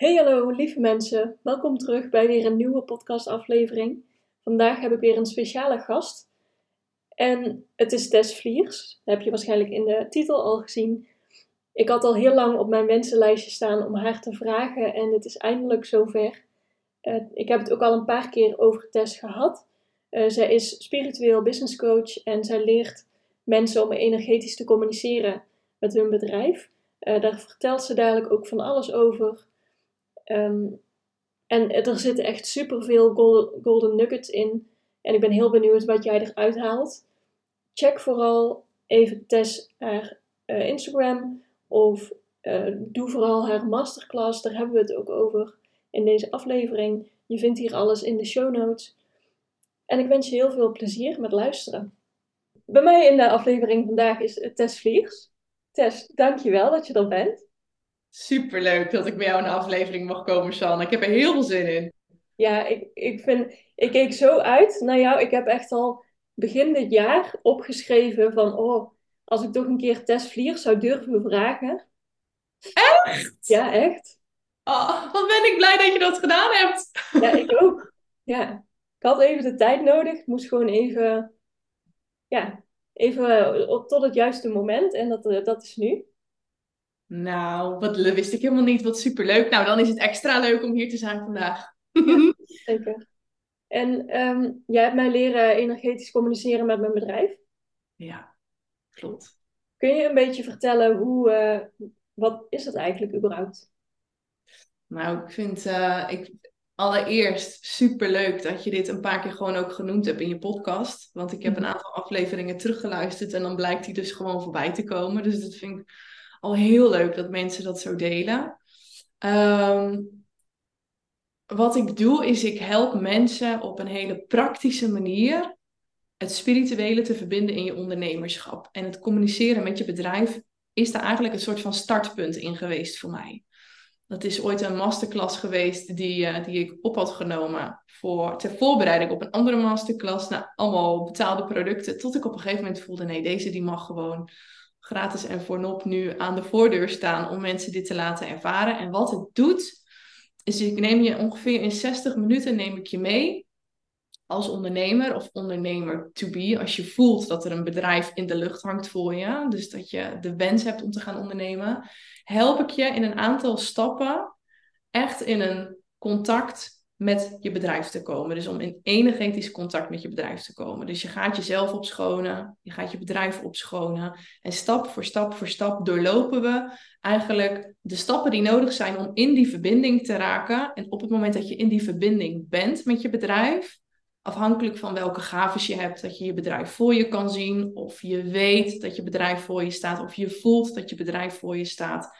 Hey hallo lieve mensen, welkom terug bij weer een nieuwe podcastaflevering. Vandaag heb ik weer een speciale gast en het is Tess Vliers. Dat heb je waarschijnlijk in de titel al gezien. Ik had al heel lang op mijn wensenlijstje staan om haar te vragen en het is eindelijk zover. Uh, ik heb het ook al een paar keer over Tess gehad. Uh, zij is spiritueel business coach en zij leert mensen om energetisch te communiceren met hun bedrijf. Uh, daar vertelt ze dadelijk ook van alles over. Um, en er zitten echt superveel golden nuggets in. En ik ben heel benieuwd wat jij eruit haalt. Check vooral even Tess haar uh, Instagram of uh, doe vooral haar masterclass. Daar hebben we het ook over in deze aflevering. Je vindt hier alles in de show notes. En ik wens je heel veel plezier met luisteren. Bij mij in de aflevering vandaag is Tess Vliers. Tess, dankjewel dat je er bent. Superleuk dat ik bij jou in de aflevering mag komen, Sanne. Ik heb er heel veel zin in. Ja, ik, ik, vind, ik keek zo uit naar jou. Ik heb echt al begin dit jaar opgeschreven van... Oh, als ik toch een keer Tess Vliers zou durven vragen. Echt? Ja, echt. Oh, wat ben ik blij dat je dat gedaan hebt. Ja, ik ook. Ja. Ik had even de tijd nodig. Ik moest gewoon even... Ja, even tot het juiste moment. En dat, dat is nu. Nou, wat wist ik helemaal niet. Wat superleuk. Nou, dan is het extra leuk om hier te zijn vandaag. Ja, zeker. En um, jij hebt mij leren energetisch communiceren met mijn bedrijf. Ja, klopt. Kun je een beetje vertellen hoe, uh, wat is dat eigenlijk überhaupt? Nou, ik vind uh, ik, allereerst superleuk dat je dit een paar keer gewoon ook genoemd hebt in je podcast. Want ik heb een aantal afleveringen teruggeluisterd en dan blijkt die dus gewoon voorbij te komen. Dus dat vind ik al heel leuk dat mensen dat zo delen. Um, wat ik doe is ik help mensen op een hele praktische manier het spirituele te verbinden in je ondernemerschap. En het communiceren met je bedrijf is daar eigenlijk een soort van startpunt in geweest voor mij. Dat is ooit een masterclass geweest die, uh, die ik op had genomen voor, ter voorbereiding op een andere masterclass. Nou, allemaal betaalde producten. Tot ik op een gegeven moment voelde, nee, deze die mag gewoon gratis en voor nop nu aan de voordeur staan om mensen dit te laten ervaren. En wat het doet, is ik neem je ongeveer in 60 minuten neem ik je mee als ondernemer of ondernemer to be. Als je voelt dat er een bedrijf in de lucht hangt voor je, dus dat je de wens hebt om te gaan ondernemen, help ik je in een aantal stappen echt in een contact met je bedrijf te komen. Dus om in energetisch contact met je bedrijf te komen. Dus je gaat jezelf opschonen, je gaat je bedrijf opschonen. En stap voor stap voor stap doorlopen we eigenlijk de stappen die nodig zijn om in die verbinding te raken. En op het moment dat je in die verbinding bent met je bedrijf, afhankelijk van welke gaves je hebt, dat je je bedrijf voor je kan zien, of je weet dat je bedrijf voor je staat, of je voelt dat je bedrijf voor je staat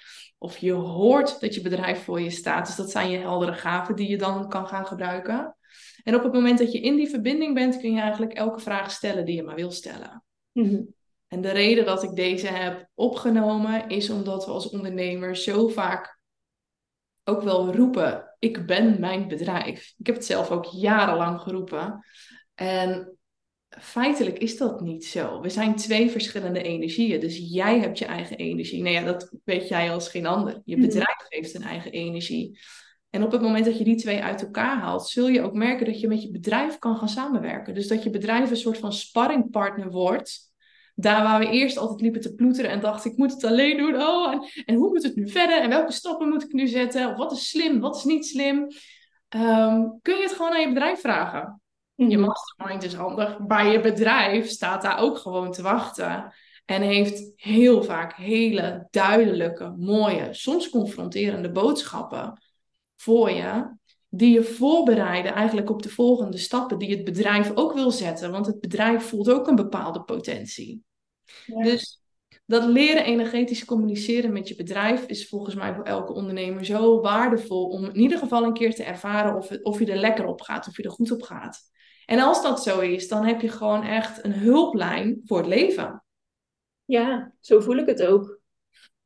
of je hoort dat je bedrijf voor je staat. Dus dat zijn je heldere gaven die je dan kan gaan gebruiken. En op het moment dat je in die verbinding bent, kun je eigenlijk elke vraag stellen die je maar wil stellen. Mhm. En de reden dat ik deze heb opgenomen is omdat we als ondernemers zo vaak ook wel roepen: ik ben mijn bedrijf. Ik heb het zelf ook jarenlang geroepen. En feitelijk is dat niet zo. We zijn twee verschillende energieën. Dus jij hebt je eigen energie. Nou ja, dat weet jij als geen ander. Je mhm. bedrijf heeft een eigen energie. En op het moment dat je die twee uit elkaar haalt, zul je ook merken dat je met je bedrijf kan gaan samenwerken. Dus dat je bedrijf een soort van sparringpartner wordt. Daar waar we eerst altijd liepen te ploeteren en dachten, ik moet het alleen doen. Oh, en, en hoe moet het nu verder? En welke stappen moet ik nu zetten? Of wat is slim, wat is niet slim? Um, kun je het gewoon aan je bedrijf vragen. Je mhm. mastermind is handig. Bij je bedrijf staat daar ook gewoon te wachten. En heeft heel vaak hele duidelijke, mooie, soms confronterende boodschappen voor je. Die je voorbereiden eigenlijk op de volgende stappen die het bedrijf ook wil zetten. Want het bedrijf voelt ook een bepaalde potentie. Dus dat leren energetisch communiceren met je bedrijf is volgens mij voor elke ondernemer zo waardevol om in ieder geval een keer te ervaren of, of je er lekker op gaat, of je er goed op gaat. En als dat zo is, dan heb je gewoon echt een hulplijn voor het leven. Ja, zo voel ik het ook.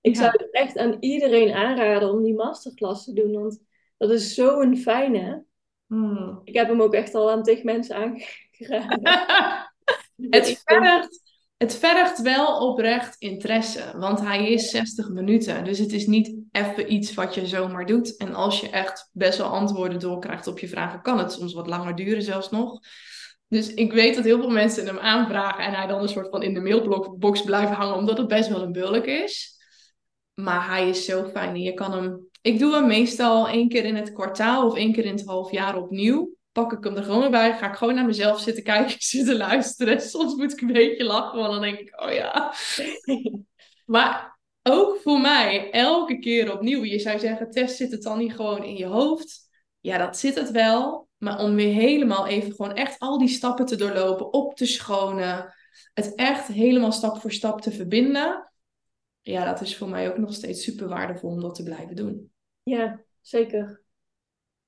Ik zou het echt aan iedereen aanraden om die masterclass te doen, want dat is zo'n fijne. Hmm. Ik heb hem ook echt al aan tegen mensen aangeraden. het vergt het vergt wel oprecht interesse, want hij is 60 minuten. Dus het is niet even iets wat je zomaar doet. En als je echt best wel antwoorden doorkrijgt op je vragen, kan het soms wat langer duren zelfs nog. Dus ik weet dat heel veel mensen hem aanvragen en hij dan een soort van in de mailbox blijft hangen, omdat het best wel een bulk is. Maar hij is zo fijn. Je kan hem. Ik doe hem meestal één keer in het kwartaal of één keer in het half jaar opnieuw pak ik hem er gewoon bij. Ga ik gewoon naar mezelf zitten kijken, zitten luisteren. Soms moet ik een beetje lachen, want dan denk ik, oh ja. maar ook voor mij, elke keer opnieuw. Je zou zeggen, Tess, zit het dan niet gewoon in je hoofd? Ja, dat zit het wel. Maar om weer helemaal even gewoon echt al die stappen te doorlopen, op te schonen. Het echt helemaal stap voor stap te verbinden. Ja, dat is voor mij ook nog steeds super waardevol om dat te blijven doen. Ja, zeker.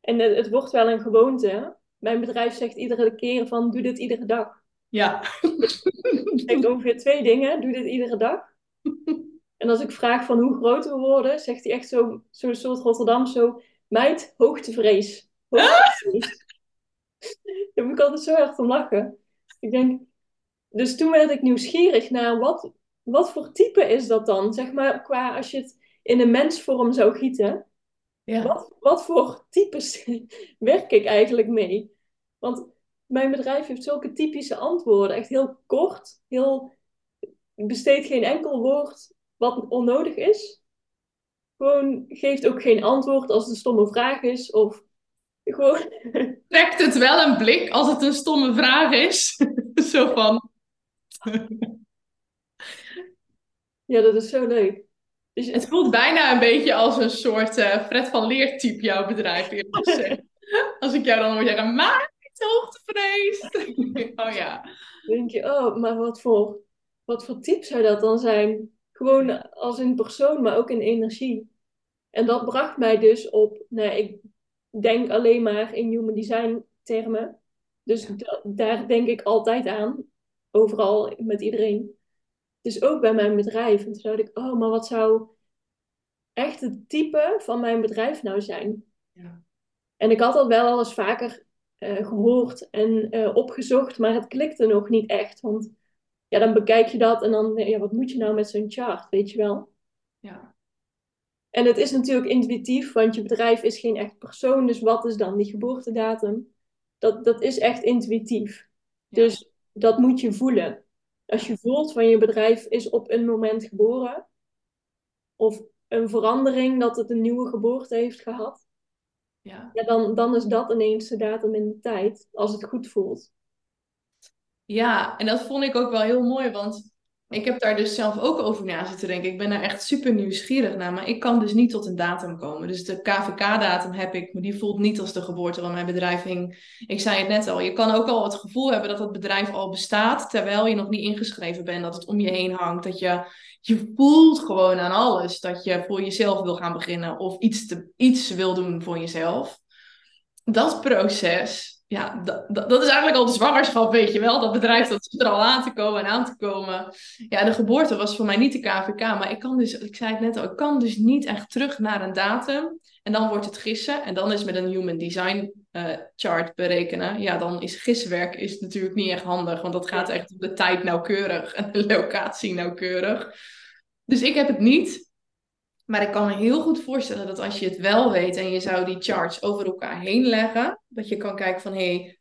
En het, het, wordt wel een gewoonte. Mijn bedrijf zegt iedere keer van, doe dit iedere dag. Ja. Ik denk ongeveer twee dingen. Doe dit iedere dag. En als ik vraag van hoe groot we worden, zegt hij echt zo'n zo soort Rotterdam zo, meid, hoogtevrees. hoogtevrees. Daar moet ik altijd zo erg om lachen. Ik denk, dus toen werd ik nieuwsgierig naar wat, wat voor type is dat dan? Zeg maar, qua als je het in een mensvorm zou gieten. Ja. Wat, wat voor types werk ik eigenlijk mee? Want mijn bedrijf heeft zulke typische antwoorden. Echt heel kort, heel, besteedt geen enkel woord wat onnodig is. Gewoon geeft ook geen antwoord als het een stomme vraag is. Of gewoon... Trekt het wel een blik als het een stomme vraag is? zo van... ja, dat is zo leuk. Dus het voelt bijna een beetje als een soort uh, Fred van Leer type jouw bedrijf, als ik jou dan hoor zeggen, maar hoogtevrees. oh ja. denk je, oh, maar wat voor, wat voor type zou dat dan zijn? Gewoon als in persoon, maar ook in energie. En dat bracht mij dus op, nou, ik denk alleen maar in human design termen. Dus daar denk ik altijd aan. Overal, met iedereen. Dus ook bij mijn bedrijf. En toen dacht ik, oh, maar wat zou echt het type van mijn bedrijf nou zijn? Ja. En ik had al wel al eens vaker uh, gehoord en uh, opgezocht, maar het klikte nog niet echt. Want ja, dan bekijk je dat en dan, ja, wat moet je nou met zo'n chart, weet je wel? Ja. En het is natuurlijk intuïtief, want je bedrijf is geen echt persoon. Dus wat is dan die geboortedatum? Dat, dat is echt intuïtief. Dus dat moet je voelen. Als je voelt van je bedrijf is op een moment geboren, of een verandering dat het een nieuwe geboorte heeft gehad, ja. ja dan, dan is dat ineens de datum in de tijd, als het goed voelt. Ja, en dat vond ik ook wel heel mooi, want ik heb daar dus zelf ook over na zitten denken. Ik ben daar echt super nieuwsgierig naar, maar ik kan dus niet tot een datum komen. Dus de KVK-datum heb ik, maar die voelt niet als de geboorte van mijn bedrijf hing. Ik zei het net al, je kan ook al het gevoel hebben dat het bedrijf al bestaat, terwijl je nog niet ingeschreven bent, dat het om je heen hangt, dat je, je voelt gewoon aan alles dat je voor jezelf wil gaan beginnen of iets, te, iets wil doen voor jezelf. Dat proces, ja, dat, dat, is eigenlijk al de zwangerschap, weet je wel. Dat bedrijf dat zit er al aan te komen en aan te komen. Ja, de geboorte was voor mij niet de KVK, maar ik kan dus, ik zei het net al, ik kan dus niet echt terug naar een datum. En dan wordt het gissen. En dan is met een human design uh, chart berekenen. Ja, dan is giswerk is natuurlijk niet echt handig, want dat gaat echt op de tijd nauwkeurig en de locatie nauwkeurig. Dus ik heb het niet. Maar ik kan me heel goed voorstellen dat als je het wel weet en je zou die charts over elkaar heen leggen, dat je kan kijken van hé, hey,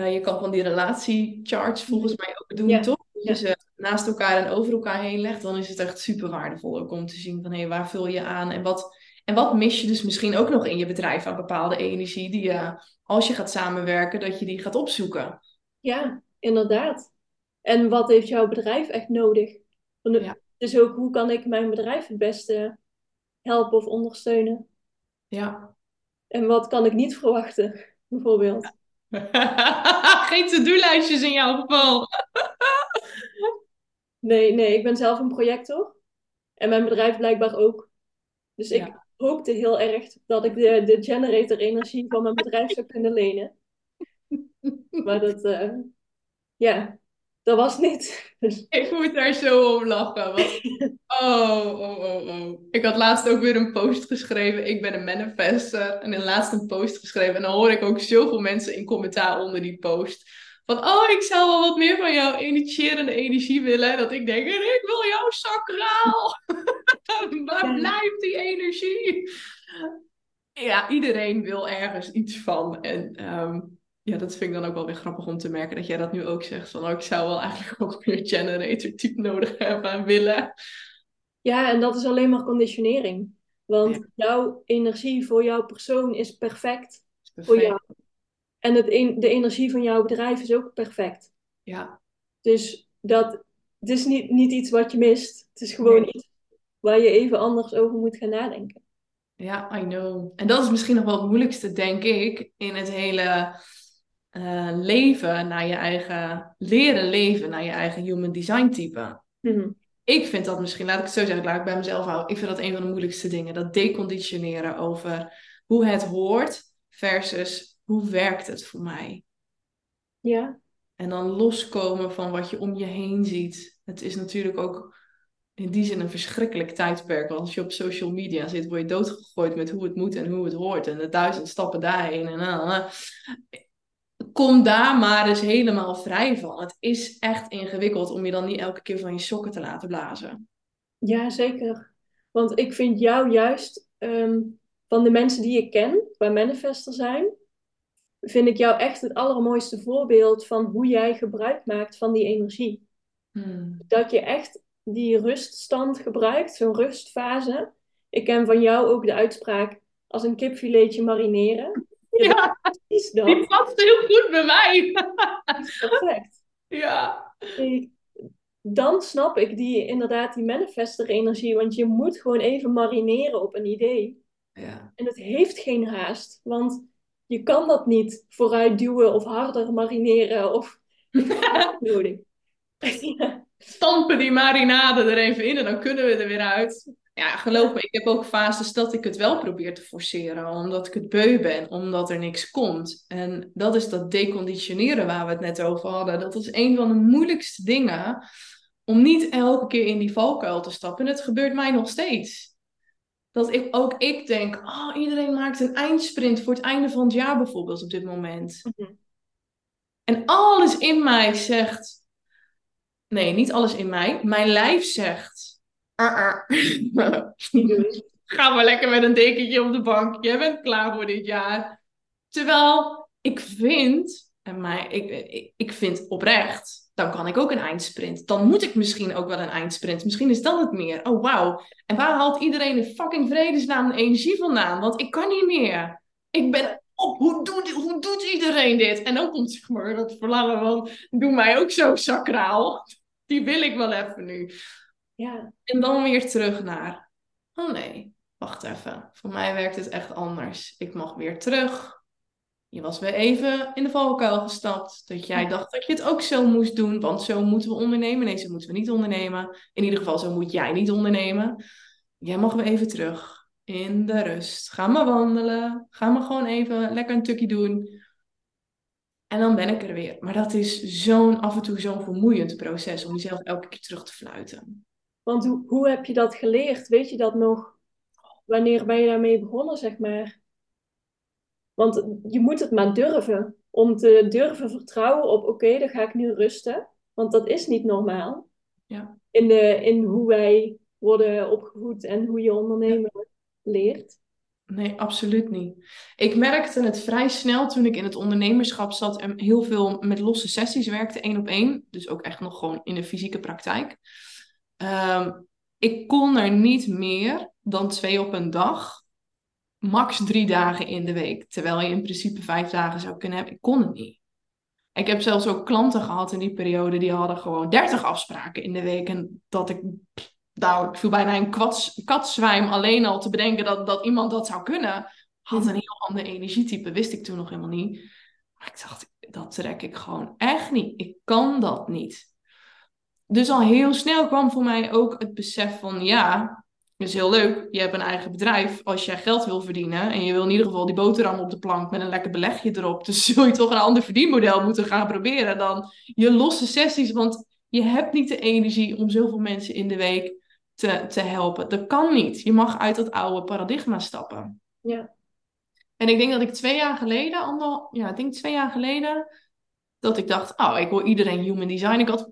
uh, je kan van die relatiecharts volgens mij ook doen, toch? Als je ze naast elkaar en over elkaar heen legt, dan is het echt super waardevol ook om te zien van hé, hey, waar vul je aan en wat, en wat mis je dus misschien ook nog in je bedrijf aan bepaalde energie die je, als je gaat samenwerken, dat je die gaat opzoeken. Ja, inderdaad. En wat heeft jouw bedrijf echt nodig? Ja. Dus ook hoe kan ik mijn bedrijf het beste helpen of ondersteunen? Ja. En wat kan ik niet verwachten, bijvoorbeeld? Geen to-do-lijstjes in jouw geval. Nee, nee, ik ben zelf een projector. En mijn bedrijf blijkbaar ook. Dus ik Ja. hoopte heel erg dat ik de, de generator energie van mijn bedrijf zou kunnen lenen. Maar dat, eh, ja, dat was niet. Ik moet daar zo om lachen. Want... Oh, oh, oh, oh. Ik had laatst ook weer een post geschreven. Ik ben een manifester. En in laatst een post geschreven. En dan hoor ik ook zoveel mensen in commentaar onder die post. Van, oh, ik zou wel wat meer van jouw initiërende energie willen. Dat ik denk, en ik wil jouw sacraal. Waar blijft die energie? Ja, iedereen wil ergens iets van. En ehm, ja, dat vind ik dan ook wel weer grappig om te merken dat jij dat nu ook zegt. Van, oh, ik zou wel eigenlijk ook meer generator type nodig hebben en willen. ja, en dat is alleen maar conditionering. Want jouw energie voor jouw persoon is perfect voor Perfect. jou. En het de energie van jouw bedrijf is ook perfect. Ja, Dus dat, het is niet, niet iets wat je mist. Het is gewoon Nee. iets waar je even anders over moet gaan nadenken. ja, I know. En dat is misschien nog wel het moeilijkste, denk ik, in het hele eh, leven naar je eigen, leren leven naar je eigen human design type. Mhm. Ik vind dat misschien, laat ik het zo zeggen, laat ik bij mezelf houden. Ik vind dat een van de moeilijkste dingen. Dat deconditioneren over hoe het hoort versus hoe werkt het voor mij. Ja, En dan loskomen van wat je om je heen ziet. Het is natuurlijk ook in die zin een verschrikkelijk tijdperk. Want als je op social media zit, word je doodgegooid met hoe het moet en hoe het hoort. En de duizend stappen daarheen. En, eh, eh. Kom daar maar eens helemaal vrij van. Het is echt ingewikkeld om je dan niet elke keer van je sokken te laten blazen. ja, zeker. Want ik vind jou juist, ehm, van de mensen die ik ken, waar manifester zijn, vind ik jou echt het allermooiste voorbeeld van hoe jij gebruik maakt van die energie. Hmm. Dat je echt die ruststand gebruikt, zo'n rustfase. Ik ken van jou ook de uitspraak als een kipfiletje marineren. Ja, Is dat die past heel goed bij mij. perfect. Ja. Ik- Dan snap ik die, inderdaad die manifester energie, want je moet gewoon even marineren op een idee. ja. En het heeft geen haast, want je kan dat niet vooruit duwen of harder marineren of nodig. Ja. Stampen die marinade er even in en dan kunnen we er weer uit. Ja, geloof me, ik heb ook fases dat ik het wel probeer te forceren, omdat ik het beu ben, omdat er niks komt. En dat is dat deconditioneren waar we het net over hadden. Dat is een van de moeilijkste dingen, om niet elke keer in die valkuil te stappen. En het gebeurt mij nog steeds. Dat ik, ook ik denk, oh, iedereen maakt een eindsprint voor het einde van het jaar bijvoorbeeld op dit moment. Mhm. En alles in mij zegt, nee, niet alles in mij, mijn lijf zegt, "Ah, ah." Doen. ga maar lekker met een dekentje op de bank, jij bent klaar voor dit jaar. Terwijl ik vind, en mij, ik, ik, vind oprecht, dan kan ik ook een eindsprint. Dan moet ik misschien ook wel een eindsprint. Misschien is dat het meer. Oh, wauw. En waar haalt iedereen in fucking vredesnaam de energie vandaan? Want ik kan niet meer. Ik ben op. Hoe doet, hoe doet iedereen dit? En dan komt zeg maar dat verlangen van, doe mij ook zo sacraal. Die wil ik wel even nu. Ja, En dan weer terug naar, oh nee, wacht even. Voor mij werkt het echt anders. Ik mag weer terug. Je was weer even in de valkuil gestapt. Dat jij dacht dat je het ook zo moest doen. Want zo moeten we ondernemen. Nee, zo moeten we niet ondernemen. In ieder geval, zo moet jij niet ondernemen. Jij mag weer even terug. In de rust. Ga maar wandelen. Ga maar gewoon even lekker een tukje doen. En dan ben ik er weer. Maar dat is zo'n af en toe zo'n vermoeiend proces om jezelf elke keer terug te fluiten. Want hoe, hoe heb je dat geleerd? Weet je dat nog? Wanneer ben je daarmee begonnen, zeg maar? Want je moet het maar durven. Om te durven vertrouwen op, oké, dan ga ik nu rusten. Want dat is niet normaal. Ja. In, de, in hoe wij worden opgevoed en hoe je ondernemen leert. Nee, absoluut niet. Ik merkte het vrij snel toen ik in het ondernemerschap zat en heel veel met losse sessies werkte, één op één. Dus ook echt nog gewoon in de fysieke praktijk. Ehm, ik kon er niet meer dan twee op een dag. Max drie dagen in de week. Terwijl je in principe vijf dagen zou kunnen hebben. Ik kon het niet. Ik heb zelfs ook klanten gehad in die periode die hadden gewoon 30 afspraken in de week. En dat ik, nou, ik viel bijna een kwats, katzwijm alleen al te bedenken dat, dat iemand dat zou kunnen. Had een heel ander energietype, wist ik toen nog helemaal niet. Maar ik dacht, dat trek ik gewoon echt niet. Ik kan dat niet. Dus al heel snel kwam voor mij ook het besef van ja, is heel leuk. Je hebt een eigen bedrijf. Als jij geld wil verdienen en je wil in ieder geval die boterham op de plank met een lekker belegje erop, dus zul je toch een ander verdienmodel moeten gaan proberen dan je losse sessies. Want je hebt niet de energie om zoveel mensen in de week te, te helpen. Dat kan niet. Je mag uit dat oude paradigma stappen. Ja. En ik denk dat ik twee jaar geleden, ander, ja, ik denk twee jaar geleden, dat ik dacht, oh, ik wil iedereen human design. Ik had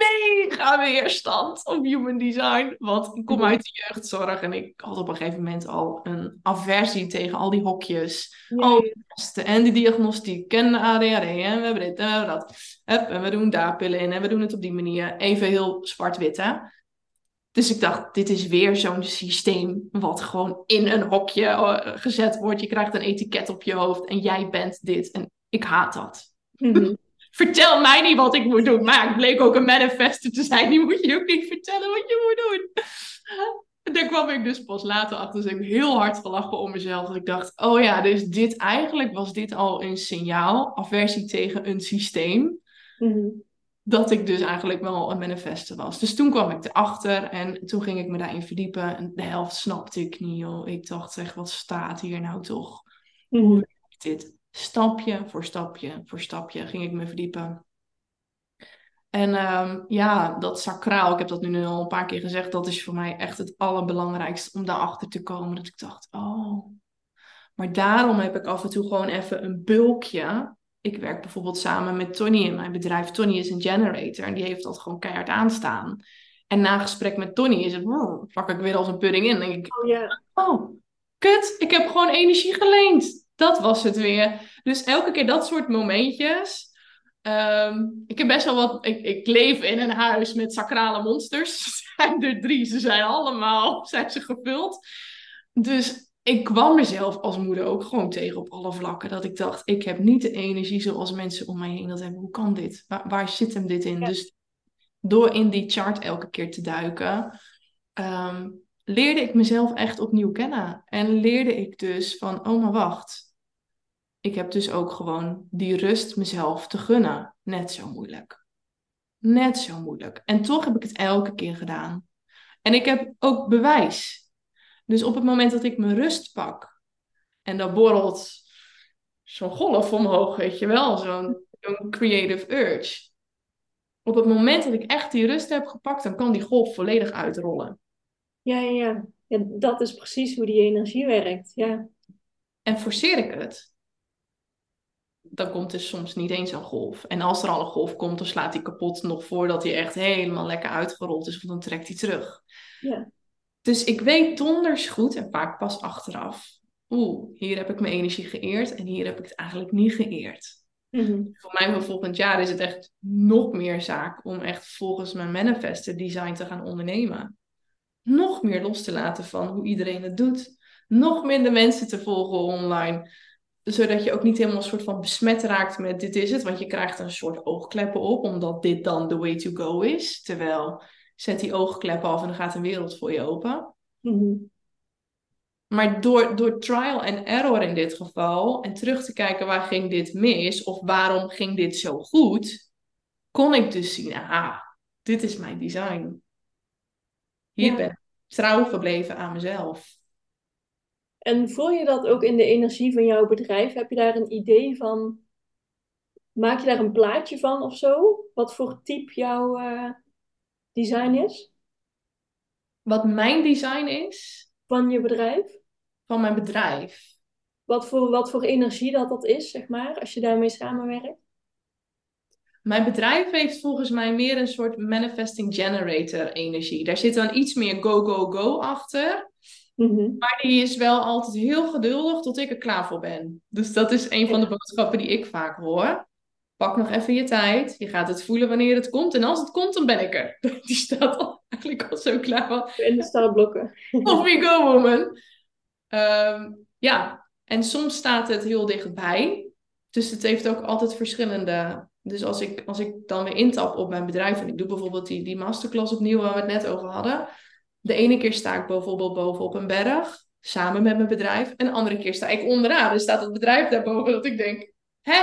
mega weerstand op human design. Want ik kom mhm. uit de jeugdzorg en ik had op een gegeven moment al een aversie tegen al die hokjes. Die testen en die diagnostiek en de ADHD en we hebben dit en we hebben dat. Hup, en we doen daar pillen in en we doen het op die manier. Even heel zwart-wit hè. Dus ik dacht, dit is weer zo'n systeem wat gewoon in een hokje eh, gezet wordt. Je krijgt een etiket op je hoofd en jij bent dit. En ik haat dat. Mm vertel mij niet wat ik moet doen. Maar ik bleek ook een manifester te zijn. Die moet je ook niet vertellen wat je moet doen. En daar kwam ik dus pas later achter. Dus ik heb heel hard gelachen om mezelf. Dat ik dacht, oh ja, dus dit eigenlijk was dit al een signaal. Aversie tegen een systeem. Mhm. Dat ik dus eigenlijk wel een manifester was. Dus toen kwam ik erachter en toen ging ik me daarin verdiepen. En de helft snapte ik niet, joh. Ik dacht zeg, wat staat hier nou toch? Mm Hoe dit? Stapje voor stapje voor stapje ging ik me verdiepen. En um, ja, dat sacraal, ik heb dat nu al een paar keer gezegd, dat is voor mij echt het allerbelangrijkste om daarachter te komen. Dat ik dacht, oh. Maar daarom heb ik af en toe gewoon even een bulkje. Ik werk bijvoorbeeld samen met Tony in mijn bedrijf. Tony is een generator en die heeft dat gewoon keihard aanstaan. En na gesprek met Tony is het, pak ik weer als een pudding in. denk ik, oh, yeah. oh, kut, ik heb gewoon energie geleend. Dat was het weer. Dus elke keer dat soort momentjes. Ehm, ik heb best wel wat. Ik, ik leef in een huis met sacrale monsters. Er zijn er drie. Ze zijn allemaal zijn ze gevuld. Dus ik kwam mezelf als moeder ook gewoon tegen op alle vlakken. Dat ik dacht, ik heb niet de energie zoals mensen om mij heen dat hebben. Hoe kan dit? Waar, waar zit hem dit in? Dus door in die chart elke keer te duiken, ehm, leerde ik mezelf echt opnieuw kennen. En leerde ik dus van, oh maar wacht ik heb dus ook gewoon die rust mezelf te gunnen. Net zo moeilijk. Net zo moeilijk. En toch heb ik het elke keer gedaan. En ik heb ook bewijs. Dus op het moment dat ik mijn rust pak en dan borrelt zo'n golf omhoog, weet je wel, zo'n creative urge. Op het moment dat ik echt die rust heb gepakt, dan kan die golf volledig uitrollen. Ja, ja, ja. ja dat is precies hoe die energie werkt. Ja. En forceer ik het, dan komt er soms niet eens een golf. En als er al een golf komt, dan slaat hij kapot nog voordat hij echt helemaal lekker uitgerold is, want dan trekt hij terug. Ja. Dus ik weet donders goed, en vaak pas achteraf, oeh, hier heb ik mijn energie geëerd en hier heb ik het eigenlijk niet geëerd. Mhm. Voor mij voor volgend jaar is het echt nog meer zaak om echt volgens mijn manifesten design te gaan ondernemen. Nog meer los te laten van hoe iedereen het doet. Nog minder mensen te volgen online zodat je ook niet helemaal een soort van besmet raakt met dit is het. Want je krijgt een soort oogkleppen op, omdat dit dan the way to go is. Terwijl zet die oogkleppen af en dan gaat een wereld voor je open. Mhm. Maar door, door trial and error in dit geval, en terug te kijken waar ging dit mis, of waarom ging dit zo goed, kon ik dus zien, aha, dit is mijn design. Hier ben ik trouw gebleven aan mezelf. En voel je dat ook in de energie van jouw bedrijf? Heb je daar een idee van? Maak je daar een plaatje van of zo? Wat voor type jouw uh, design is? Wat mijn design is? Van je bedrijf? Van mijn bedrijf. Wat voor, wat voor energie dat dat is, zeg maar, als je daarmee samenwerkt? Mijn bedrijf heeft volgens mij meer een soort manifesting generator energie. Daar zit dan iets meer go, go, go achter. Mhm. Maar die is wel altijd heel geduldig tot ik er klaar voor ben. Dus dat is een van de boodschappen die ik vaak hoor. Pak nog even je tijd. Je gaat het voelen wanneer het komt. En als het komt, dan ben ik er. Die staat al, eigenlijk al zo klaar. In de startblokken. Off we go, woman. Ehm, ja, en soms staat het heel dichtbij. Dus het heeft ook altijd verschillende. Dus als ik, als ik dan weer intap op mijn bedrijf en ik doe bijvoorbeeld die, die masterclass opnieuw waar we het net over hadden, de ene keer sta ik bijvoorbeeld boven op een berg, samen met mijn bedrijf. En de andere keer sta ik onderaan en staat het bedrijf daarboven. Dat ik denk, hè?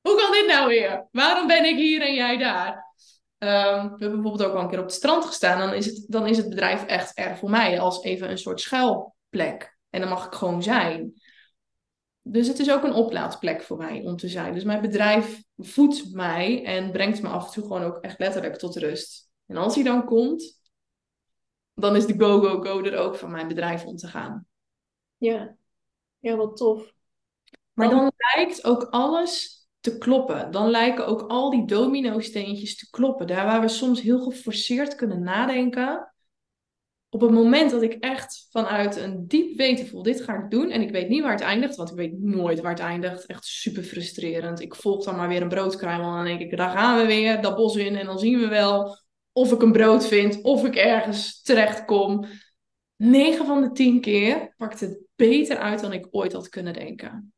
Hoe kan dit nou weer? Waarom ben ik hier en jij daar? Ehm, we hebben bijvoorbeeld ook al een keer op het strand gestaan. Dan is, het, dan is het bedrijf echt er voor mij als even een soort schuilplek. En dan mag ik gewoon zijn. Dus het is ook een oplaadplek voor mij om te zijn. Dus mijn bedrijf voedt mij en brengt me af en toe gewoon ook echt letterlijk tot rust. En als hij dan komt, dan is de go, go, go er ook van mijn bedrijf om te gaan. Ja, ja wat tof. Maar dan lijkt ook alles te kloppen. Dan lijken ook al die domino-steentjes te kloppen. Daar waar we soms heel geforceerd kunnen nadenken. Op het moment dat ik echt vanuit een diep weten voel, dit ga ik doen. En ik weet niet waar het eindigt, want ik weet nooit waar het eindigt. Echt super frustrerend. Ik volg dan maar weer een broodkruimel en dan denk ik, daar gaan we weer, dat bos in. En dan zien we wel of ik een brood vind, of ik ergens terecht kom. 9 van de 10 keer pakt het beter uit dan ik ooit had kunnen denken.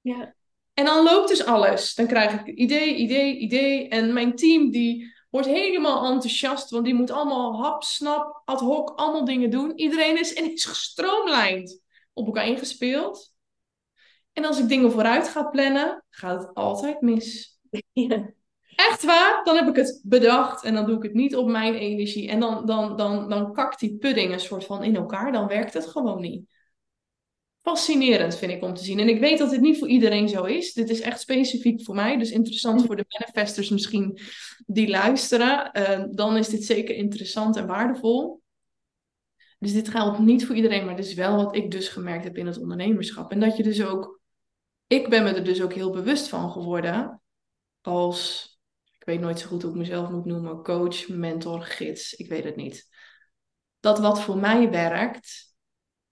Ja. En dan loopt dus alles. Dan krijg ik idee, idee, idee. En mijn team die wordt helemaal enthousiast, want die moet allemaal hap, snap, ad hoc, allemaal dingen doen. Iedereen is is gestroomlijnd op elkaar ingespeeld. En als ik dingen vooruit ga plannen, gaat het altijd mis. Ja. Echt waar, dan heb ik het bedacht en dan doe ik het niet op mijn energie. En dan, dan, dan, dan kakt die pudding een soort van in elkaar. Dan werkt het gewoon niet fascinerend vind ik om te zien. En ik weet dat dit niet voor iedereen zo is. Dit is echt specifiek voor mij. Dus interessant voor de manifestors misschien die luisteren. Uh, dan is dit zeker interessant en waardevol. Dus dit geldt niet voor iedereen, maar dit is wel wat ik dus gemerkt heb in het ondernemerschap. En dat je dus ook, ik ben me er dus ook heel bewust van geworden als, weet nooit zo goed hoe ik mezelf moet noemen, coach, mentor, gids, ik weet het niet. Dat wat voor mij werkt,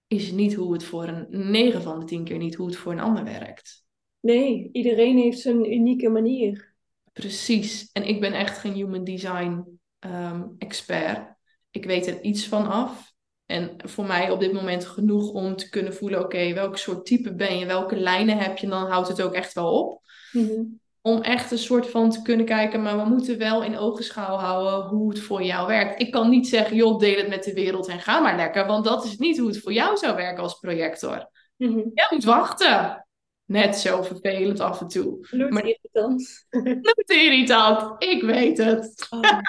is niet hoe het voor een 9 van de 10 keer niet hoe het voor een ander werkt. Nee, iedereen heeft zijn unieke manier. Precies. En ik ben echt geen human design ehm, expert. Ik weet er iets van af. En voor mij op dit moment genoeg om te kunnen voelen: oké, welk soort type ben je, welke lijnen heb je, dan houdt het ook echt wel op. Mm om echt een soort van te kunnen kijken, maar we moeten wel in ogenschouw houden hoe het voor jou werkt. Ik kan niet zeggen, joh, deel het met de wereld en ga maar lekker, want dat is niet hoe het voor jou zou werken als projector. Mm -hmm. Jij moet wachten. Net zo vervelend af en toe. Bloedirritant. Bloedirritant, ik weet het. Oh.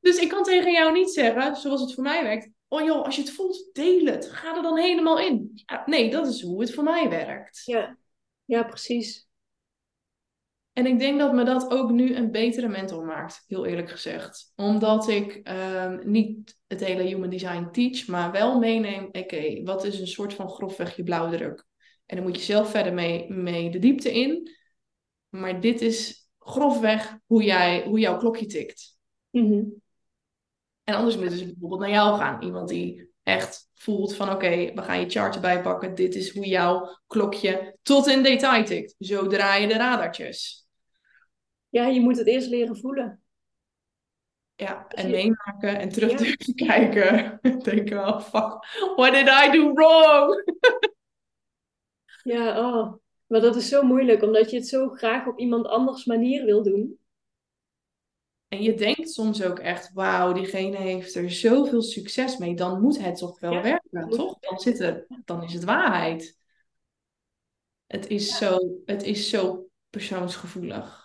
dus ik kan tegen jou niet zeggen, zoals het voor mij werkt, oh joh, als je het voelt, deel het. Ga er dan helemaal in. Ja, nee, dat is hoe het voor mij werkt. Ja, ja precies. En ik denk dat me dat ook nu een betere mentor maakt, heel eerlijk gezegd. Omdat ik ehm, niet het hele human design teach, maar wel meeneem, oké, wat is een soort van grofweg je blauwdruk? En dan moet je zelf verder mee, mee de diepte in. Maar dit is grofweg hoe, jij, hoe jouw klokje tikt. Mhm. En anders moeten ze bijvoorbeeld naar jou gaan. Iemand die echt voelt van oké, we gaan je chart erbij pakken. Dit is hoe jouw klokje tot in detail tikt. Zo draai je de radartjes ja, je moet het eerst leren voelen. Ja, en meemaken en terug durven kijken. Denken wel, fuck, what did I do wrong? ja, oh. Maar dat is zo moeilijk, omdat je het zo graag op iemand anders manier wil doen. En je denkt soms ook echt, wauw, diegene heeft er zoveel succes mee. Dan moet het toch wel werken, toch? Dan, zit er, dan is het waarheid. Het is, zo, het is zo persoonsgevoelig.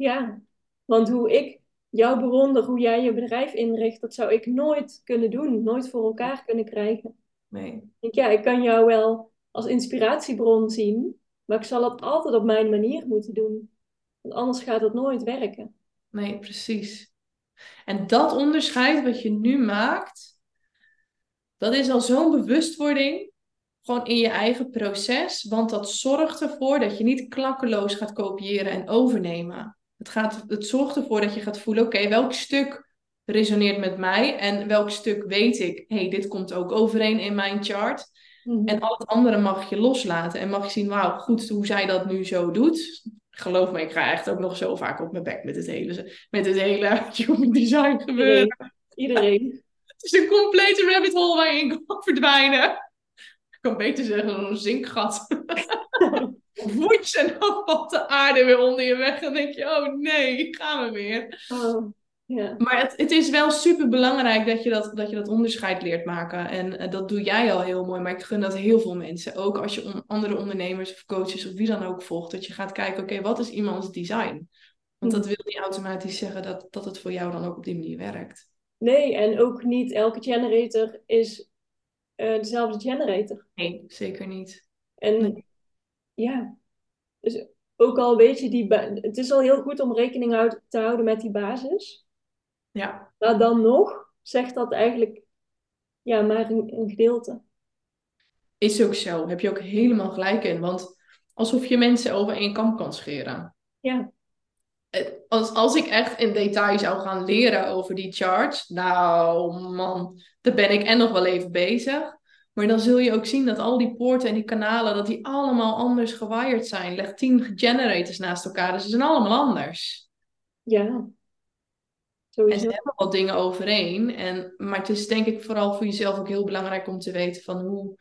Ja, want hoe ik jou bewonder, hoe jij je bedrijf inricht, dat zou ik nooit kunnen doen, nooit voor elkaar kunnen krijgen. Nee. Ik, ja, ik kan jou wel als inspiratiebron zien, maar ik zal het altijd op mijn manier moeten doen. Want anders gaat het nooit werken. Nee, precies. En dat onderscheid wat je nu maakt, dat is al zo'n bewustwording gewoon in je eigen proces. Want dat zorgt ervoor dat je niet klakkeloos gaat kopiëren en overnemen. Het, gaat, het zorgt ervoor dat je gaat voelen, oké, welk stuk resoneert met mij en welk stuk weet ik, hey, dit komt ook overeen in mijn chart. Mhm. En al het andere mag je loslaten en mag je zien, wauw, goed hoe zij dat nu zo doet. Geloof me, ik ga echt ook nog zo vaak op mijn bek met het hele, met het hele human design gebeuren. Iedereen. Het is een complete rabbit hole waar je in kan verdwijnen. Ik kan beter zeggen een zinkgat. woets en dan valt de aarde weer onder je weg. En denk je, oh nee, gaan we weer. Oh, Maar het, het is wel super belangrijk dat je dat, dat je dat onderscheid leert maken. En uh, dat doe jij al heel mooi. Maar ik gun dat heel veel mensen. Ook als je andere ondernemers of coaches of wie dan ook volgt. Dat je gaat kijken, oké, wat is iemands design? Want dat wil niet automatisch zeggen dat, dat het voor jou dan ook op die manier werkt. Nee, en ook niet elke generator is eh, dezelfde generator. Nee, zeker niet. En Nee. Ja, dus ook al weet je die, het is al heel goed om rekening houd- te houden met die basis. Ja, Maar dan nog zegt dat eigenlijk ja, maar een, een gedeelte. is ook zo. Heb je ook helemaal gelijk in. Want alsof je mensen over één kam kan scheren. Ja, Als, als ik echt in detail zou gaan leren over die charts, nou man, dan ben ik en nog wel even bezig. Maar dan zul je ook zien dat al die poorten en die kanalen, dat die allemaal anders gewired zijn. Leg tien generators naast elkaar, dus ze zijn allemaal anders. ja, En sowieso. ze hebben wat dingen overeen. En, maar het is denk ik vooral voor jezelf ook heel belangrijk om te weten van hoe,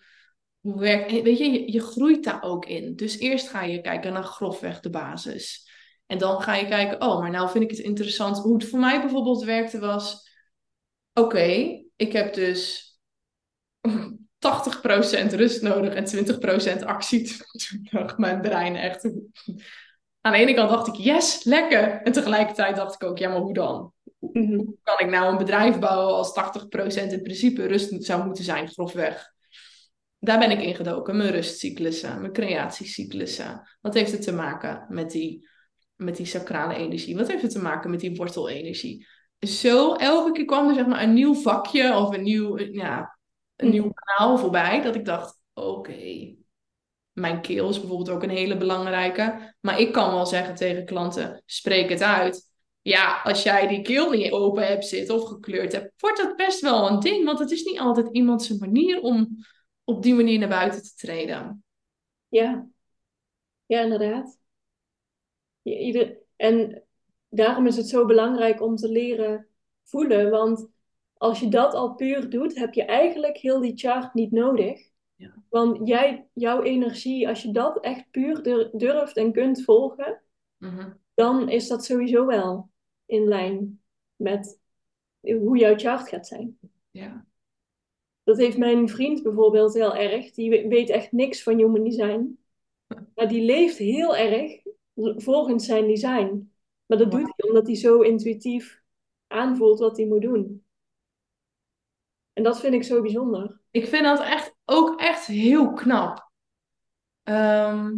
hoe werkt... Weet je, je, je groeit daar ook in. Dus eerst ga je kijken naar grofweg de basis. En dan ga je kijken, oh, maar nou vind ik het interessant. Hoe het voor mij bijvoorbeeld werkte was... Oké, ik heb dus 80% rust nodig en 20% actie. Toen dacht mijn brein echt... Aan de ene kant dacht ik, yes, lekker. En tegelijkertijd dacht ik ook, ja, maar hoe dan? Mhm. Hoe kan ik nou een bedrijf bouwen als 80% in principe rust zou moeten zijn, grofweg? Daar ben ik in gedoken. Mijn rustcyclussen, mijn creatiecyclussen. Wat heeft het te maken met die, met die sacrale energie? Wat heeft het te maken met die wortelenergie? Zo, elke keer kwam er zeg maar een nieuw vakje of een nieuw, ja, een nieuw kanaal voorbij. Dat ik dacht, oké, mijn keel is bijvoorbeeld ook een hele belangrijke. Maar ik kan wel zeggen tegen klanten, spreek het uit. Ja, als jij die keel niet open hebt zitten of gekleurd hebt, wordt dat best wel een ding. Want het is niet altijd iemand zijn manier om op die manier naar buiten te treden. Ja, ja, inderdaad. Ieder... En daarom is het zo belangrijk om te leren voelen. Want als je dat al puur doet, heb je eigenlijk heel die chart niet nodig. Ja. Want jij, jouw energie, als je dat echt puur dur- durft en kunt volgen, Mhm. dan is dat sowieso wel in lijn met hoe jouw chart gaat zijn. Ja. Dat heeft mijn vriend bijvoorbeeld heel erg. Die we- weet echt niks van human design. Maar die leeft heel erg volgens zijn design. Maar dat doet hij omdat hij zo intuïtief aanvoelt wat hij moet doen. En dat vind ik zo bijzonder. Ik vind dat echt, ook echt heel knap. Ehm,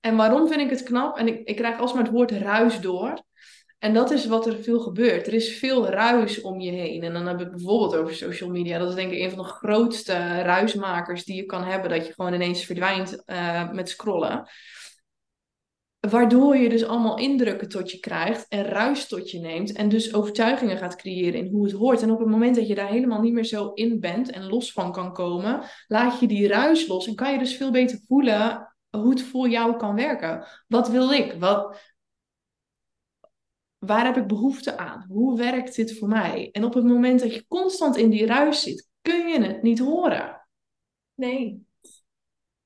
en waarom vind ik het knap? En ik, ik krijg alsmaar het woord ruis door. En dat is wat er veel gebeurt. Er is veel ruis om je heen. En dan heb ik bijvoorbeeld over social media. Dat is denk ik een van de grootste ruismakers die je kan hebben. Dat je gewoon ineens verdwijnt eh, met scrollen. Waardoor je dus allemaal indrukken tot je krijgt en ruis tot je neemt. En dus overtuigingen gaat creëren in hoe het hoort. En op het moment dat je daar helemaal niet meer zo in bent en los van kan komen, laat je die ruis los. En kan je dus veel beter voelen hoe het voor jou kan werken. Wat wil ik? Wat, waar heb ik behoefte aan? Hoe werkt dit voor mij? En op het moment dat je constant in die ruis zit, kun je het niet horen. Nee.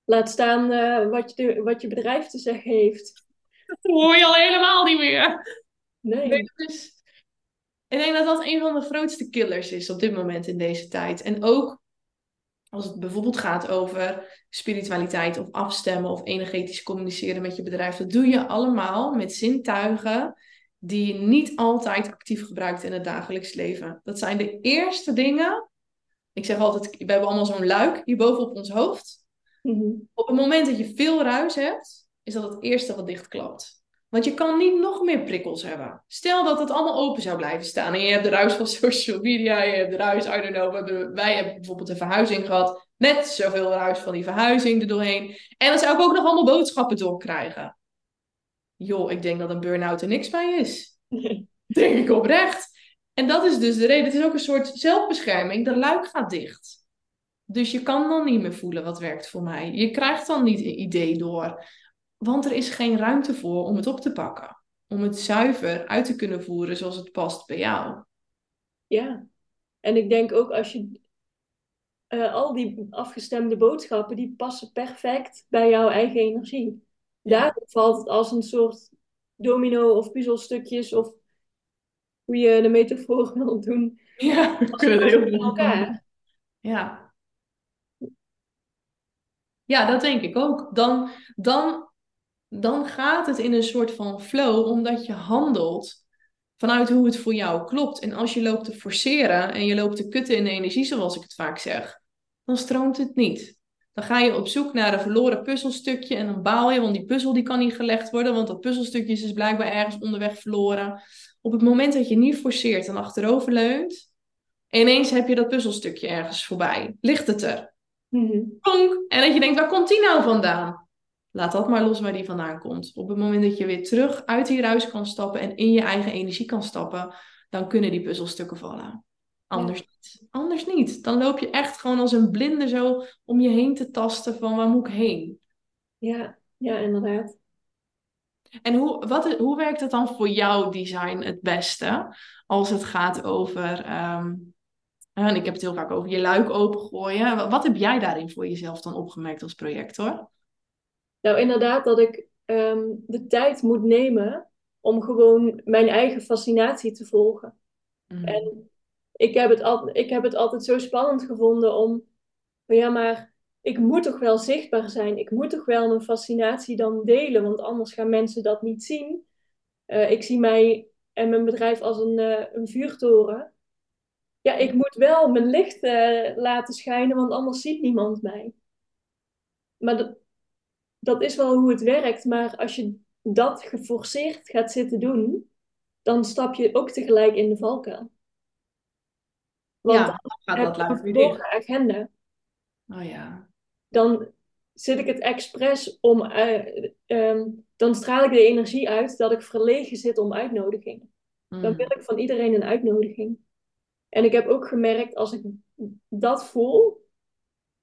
Laat staan eh, wat, je, wat je bedrijf te zeggen heeft. Dat hoor je al helemaal niet meer. Nee. Nee, dus ik denk dat dat een van de grootste killers is op dit moment in deze tijd. En ook als het bijvoorbeeld gaat over spiritualiteit of afstemmen of energetisch communiceren met je bedrijf. Dat doe je allemaal met zintuigen die je niet altijd actief gebruikt in het dagelijks leven. Dat zijn de eerste dingen. Ik zeg altijd, we hebben allemaal zo'n luik hierboven op ons hoofd. Mhm. Op het moment dat je veel ruis hebt, is dat het eerste wat dichtklapt. Want je kan niet nog meer prikkels hebben. Stel dat het allemaal open zou blijven staan. En je hebt de ruis van social media, je hebt de ruis, I don't know. Hebben, wij hebben bijvoorbeeld een verhuizing gehad. Net zoveel ruis van die verhuizing er doorheen. En dan zou ik ook nog allemaal boodschappen doorkrijgen. Joh, ik denk dat een burn-out er niks bij is. Denk ik oprecht. En dat is dus de reden. Het is ook een soort zelfbescherming. De luik gaat dicht. Dus je kan dan niet meer voelen wat werkt voor mij. Je krijgt dan niet een idee door. Want er is geen ruimte voor om het op te pakken. Om het zuiver uit te kunnen voeren zoals het past bij jou. Ja. En ik denk ook als je eh, al die afgestemde boodschappen, die passen perfect bij jouw eigen energie. Daarom valt het als een soort domino of puzzelstukjes of hoe je de metafoor wil doen. Ja, we kunnen heel veel elkaar. Ja. Ja, dat denk ik ook. Dan, dan dan gaat het in een soort van flow, omdat je handelt vanuit hoe het voor jou klopt. En als je loopt te forceren en je loopt te kutten in de energie, zoals ik het vaak zeg, dan stroomt het niet. Dan ga je op zoek naar een verloren puzzelstukje en dan baal je, want die puzzel die kan niet gelegd worden, want dat puzzelstukje is dus blijkbaar ergens onderweg verloren. Op het moment dat je niet forceert en achterover leunt, ineens heb je dat puzzelstukje ergens voorbij. Ligt het er? Mm En dat je denkt, waar komt die nou vandaan? Laat dat maar los waar die vandaan komt. Op het moment dat je weer terug uit die ruis kan stappen en in je eigen energie kan stappen, dan kunnen die puzzelstukken vallen. Anders niet. Anders niet. Dan loop je echt gewoon als een blinde zo om je heen te tasten van waar moet ik heen? Ja, ja, inderdaad. En hoe, wat, hoe werkt het dan voor jouw design het beste als het gaat over, ehm, en ik heb het heel vaak over je luik opengooien. Wat, wat heb jij daarin voor jezelf dan opgemerkt als projector? Nou, inderdaad dat ik ehm, de tijd moet nemen om gewoon mijn eigen fascinatie te volgen. Mm. En ik heb, het al, ik heb het altijd zo spannend gevonden om, ja, maar ik moet toch wel zichtbaar zijn. Ik moet toch wel mijn fascinatie dan delen, want anders gaan mensen dat niet zien. Uh, ik zie mij en mijn bedrijf als een, uh, een vuurtoren. Ja, ik moet wel mijn licht uh, laten schijnen, want anders ziet niemand mij. Maar dat, dat is wel hoe het werkt, maar als je dat geforceerd gaat zitten doen, dan stap je ook tegelijk in de valkuil. Want ja, dan gaat dat luid weer agenda. Oh ja. Dan zit ik het expres om, uh, um, dan straal ik de energie uit dat ik verlegen zit om uitnodigingen. Dan mm. wil ik van iedereen een uitnodiging. En ik heb ook gemerkt, als ik dat voel,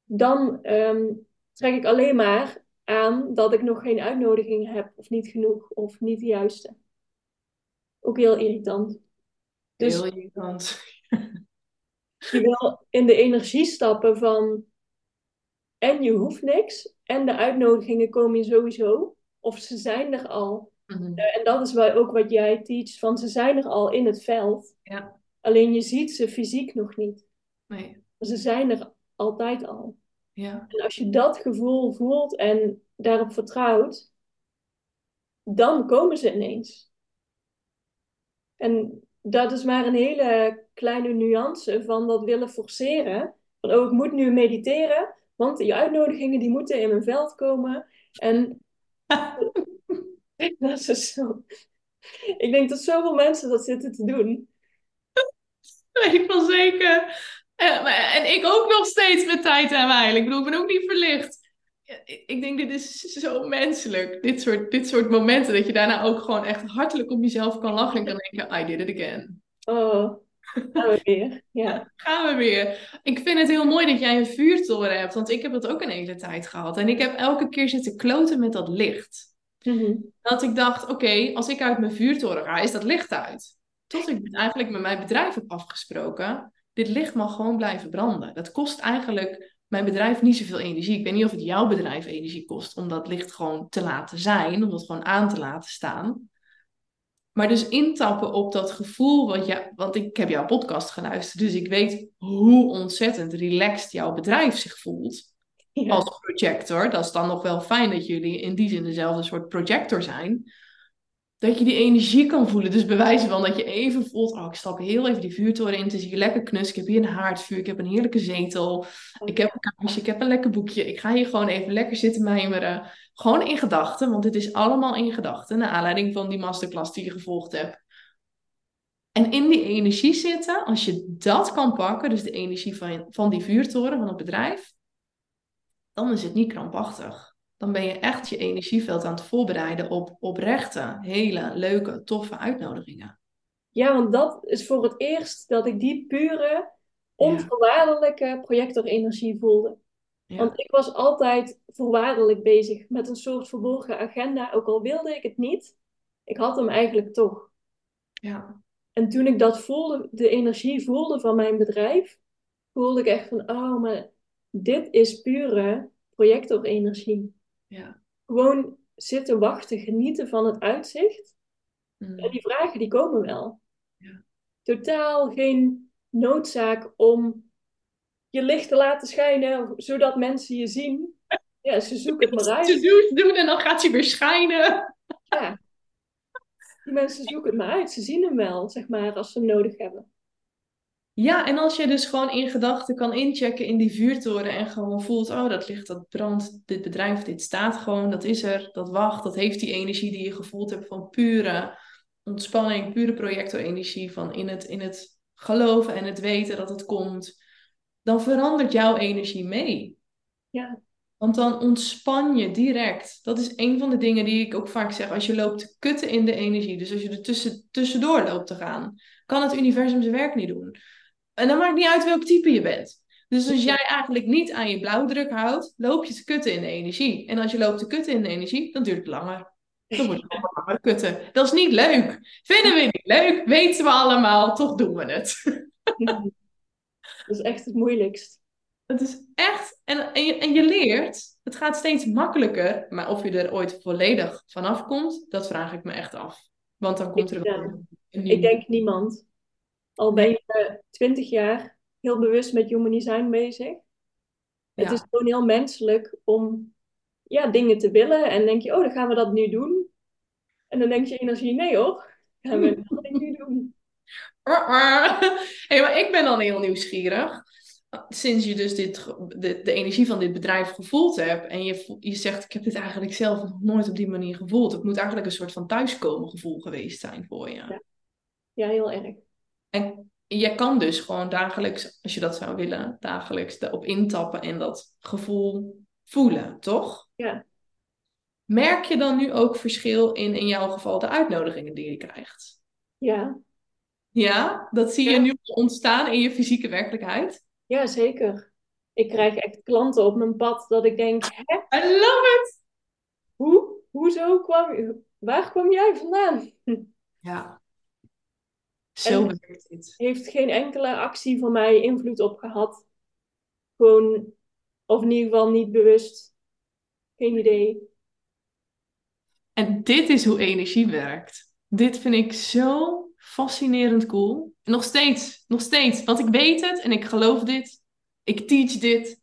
dan um, trek ik alleen maar aan dat ik nog geen uitnodiging heb, of niet genoeg, of niet de juiste. Ook heel irritant. Dus heel irritant. je wil in de energie stappen van en je hoeft niks, en de uitnodigingen komen je sowieso, of ze zijn er al. Mhm. Eh, en dat is wel ook wat jij teach, van ze zijn er al in het veld. Ja. Alleen je ziet ze fysiek nog niet. Nee. Ze zijn er altijd al. Ja. En als je dat gevoel voelt en daarop vertrouwt, dan komen ze ineens. En dat is maar een hele kleine nuance van dat willen forceren. Van, oh, ik moet nu mediteren, want die uitnodigingen die moeten in mijn veld komen. En dat is zo. Ik denk dat zoveel mensen dat zitten te doen. Weet ik wel zeker. En, ik ook nog steeds met tijd aan mij. Ik bedoel, ik ben ook niet verlicht. Ik denk, dit is zo menselijk. Dit soort, dit soort momenten. Dat je daarna ook gewoon echt hartelijk op jezelf kan lachen. En kan denken, I did it again. Oh, gaan we weer. Ja. Gaan we weer. Ik vind het heel mooi dat jij een vuurtoren hebt. Want ik heb dat ook een hele tijd gehad. En ik heb elke keer zitten kloten met dat licht. Mm Dat ik dacht, oké, als ik uit mijn vuurtoren ga, is dat licht uit. Tot ik eigenlijk met mijn bedrijf heb afgesproken dit licht mag gewoon blijven branden. Dat kost eigenlijk mijn bedrijf niet zoveel energie. Ik weet niet of het jouw bedrijf energie kost om dat licht gewoon te laten zijn, om dat gewoon aan te laten staan. Maar dus intappen op dat gevoel, wat je, want ik heb jouw podcast geluisterd, dus ik weet hoe ontzettend relaxed jouw bedrijf zich voelt als projector. Dat is dan nog wel fijn dat jullie in die zin dezelfde soort projector zijn dat je die energie kan voelen. Dus bewijzen van dat je even voelt, oh, ik stap heel even die vuurtoren in. Het is hier lekker knus. Ik heb hier een haardvuur. Ik heb een heerlijke zetel. Ik heb een kaarsje. Ik heb een lekker boekje. Ik ga hier gewoon even lekker zitten mijmeren. Gewoon in gedachten, want dit is allemaal in gedachten. Naar aanleiding van die masterclass die je gevolgd hebt. En in die energie zitten, als je dat kan pakken, dus de energie van, van die vuurtoren van het bedrijf, dan is het niet krampachtig dan ben je echt je energieveld aan het voorbereiden op oprechte, hele leuke, toffe uitnodigingen. Ja, want dat is voor het eerst dat ik die pure, onvoorwaardelijke projectorenergie voelde. Want ik was altijd voorwaardelijk bezig met een soort verborgen agenda, ook al wilde ik het niet. Ik had hem eigenlijk toch. Ja. En toen ik dat voelde, de energie voelde van mijn bedrijf, voelde ik echt van, oh, maar dit is pure projectorenergie. Ja. Gewoon zitten wachten, genieten van het uitzicht. Mm. En die vragen die komen wel. Ja. Totaal geen noodzaak om je licht te laten schijnen, zodat mensen je zien. Ja, ze zoeken het maar uit. To-do's doen en dan gaat hij weer schijnen. Ja. Die mensen zoeken het maar uit. Ze zien hem wel, zeg maar, als ze hem nodig hebben. Ja, en als je dus gewoon in gedachten kan inchecken in die vuurtoren en gewoon voelt, oh, dat ligt, dat brandt, dit bedrijf, dit staat gewoon, dat is er, dat wacht, dat heeft die energie die je gevoeld hebt van pure ontspanning, pure projectorenergie, van in het, in het geloven en het weten dat het komt, dan verandert jouw energie mee. Ja. Want dan ontspan je direct. Dat is een van de dingen die ik ook vaak zeg. Als je loopt te kutten in de energie, dus als je er tussen, tussendoor loopt te gaan, kan het universum zijn werk niet doen. En dan maakt niet uit welk type je bent. Dus als jij eigenlijk niet aan je blauwdruk houdt, loop je te kutten in de energie. En als je loopt te kutten in de energie, dan duurt het langer. Dan het allemaal langer kutten. Dat is niet leuk. Vinden we niet leuk? Weten we allemaal, toch doen we het. Dat is echt het moeilijkst. Het is echt, en, en, je, en je leert, het gaat steeds makkelijker, maar of je er ooit volledig vanaf komt, dat vraag ik me echt af. Want dan komt er wel een nieuw. Ik denk niemand. Al ben je twintig jaar heel bewust met human design bezig. Het is gewoon heel menselijk om ja, dingen te willen. En denk je, oh, dan gaan we dat nu doen. En dan denk je energie, nee hoor, gaan we dat nu doen. Hey, maar ik ben dan heel nieuwsgierig. Sinds je dus dit, de, de energie van dit bedrijf gevoeld hebt en je, je zegt, ik heb dit eigenlijk zelf nog nooit op die manier gevoeld. Het moet eigenlijk een soort van thuiskomen gevoel geweest zijn voor je. Ja. Ja, heel erg. En je kan dus gewoon dagelijks, als je dat zou willen, dagelijks erop intappen en dat gevoel voelen, toch? Ja. Merk je dan nu ook verschil in, in jouw geval, de uitnodigingen die je krijgt? Ja, Ja, dat zie je Ja. nu ontstaan in je fysieke werkelijkheid? ja, zeker. Ik krijg echt klanten op mijn pad dat ik denk, hè, I love it! hoe, hoezo kwam, waar kwam jij vandaan? Ja. Zo En- werkt dit. Heeft geen enkele actie van mij invloed op gehad. Gewoon, of in ieder geval niet bewust. Geen idee. En dit is hoe energie werkt. Dit vind ik zo fascinerend cool. Nog steeds, nog steeds. Want ik weet het en ik geloof dit. Ik teach dit.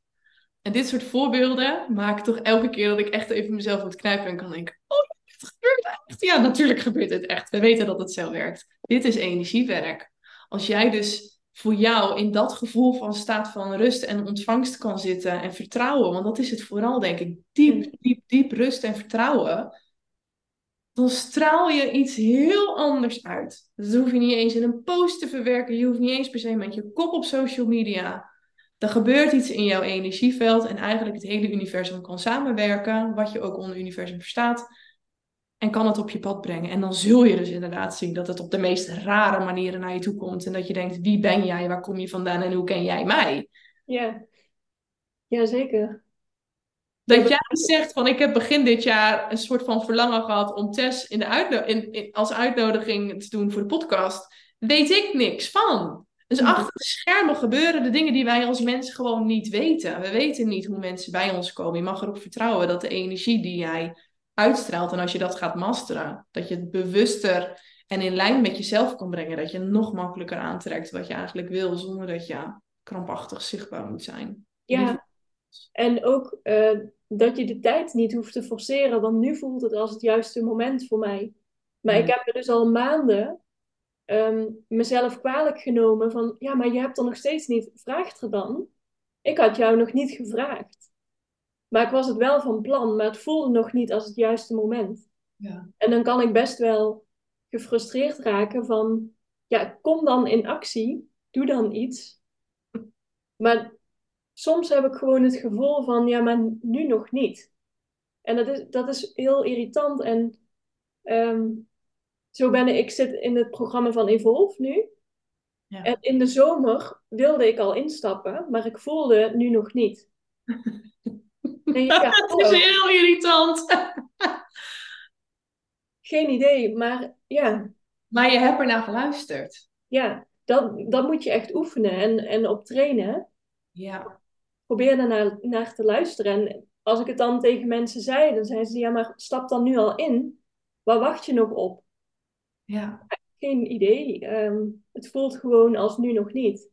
En dit soort voorbeelden maken toch elke keer dat ik echt even mezelf moet knijpen en kan denken: Oh, het gebeurt echt. Ja, natuurlijk gebeurt het echt. We weten dat het zo werkt. Dit is energiewerk. Als jij dus voor jou in dat gevoel van staat van rust en ontvangst kan zitten en vertrouwen, want dat is het vooral, denk ik. Diep, diep, diep rust en vertrouwen dan straal je iets heel anders uit. Dus dat hoef je niet eens in een post te verwerken. Je hoeft niet eens per se met je kop op social media. Er gebeurt iets in jouw energieveld en eigenlijk het hele universum kan samenwerken, wat je ook onder universum verstaat, en kan het op je pad brengen. En dan zul je dus inderdaad zien dat het op de meest rare manieren naar je toe komt en dat je denkt, wie ben jij, waar kom je vandaan en hoe ken jij mij? Ja, ja zeker. Dat jij zegt van ik heb begin dit jaar een soort van verlangen gehad om Tess in de uitno in, in- als uitnodiging te doen voor de podcast. Weet ik niks van. Dus Mhm. achter de schermen gebeuren de dingen die wij als mensen gewoon niet weten. We weten niet hoe mensen bij ons komen. Je mag erop vertrouwen dat de energie die jij uitstraalt en als je dat gaat masteren, dat je het bewuster en in lijn met jezelf kan brengen. Dat je nog makkelijker aantrekt wat je eigenlijk wil zonder dat je krampachtig zichtbaar moet zijn. Ja, en ook eh, dat je de tijd niet hoeft te forceren, want nu voelt het als het juiste moment voor mij. Maar ik heb me dus al maanden ehm, mezelf kwalijk genomen van, ja, maar je hebt er nog steeds niet, vraagt er dan? Ik had jou nog niet gevraagd. Maar ik was het wel van plan, maar het voelde nog niet als het juiste moment. Ja. En dan kan ik best wel gefrustreerd raken van, ja, kom dan in actie, doe dan iets. Maar soms heb ik gewoon het gevoel van, ja, maar nu nog niet. En dat is, dat is heel irritant. En ehm, zo ben ik, ik zit in het programma van Evolve nu. Ja. En in de zomer wilde ik al instappen, maar ik voelde nu nog niet. Ja, Dat is heel irritant. geen idee, maar ja, Maar je hebt ernaar geluisterd. ja dat, dat moet je echt oefenen en, en op trainen. Ja. Probeer daarnaar naar te luisteren. En als ik het dan tegen mensen zei, dan zeiden ze, ja, maar stap dan nu al in. Waar wacht je nog op? Ja. Geen idee. Ehm, het voelt gewoon als nu nog niet.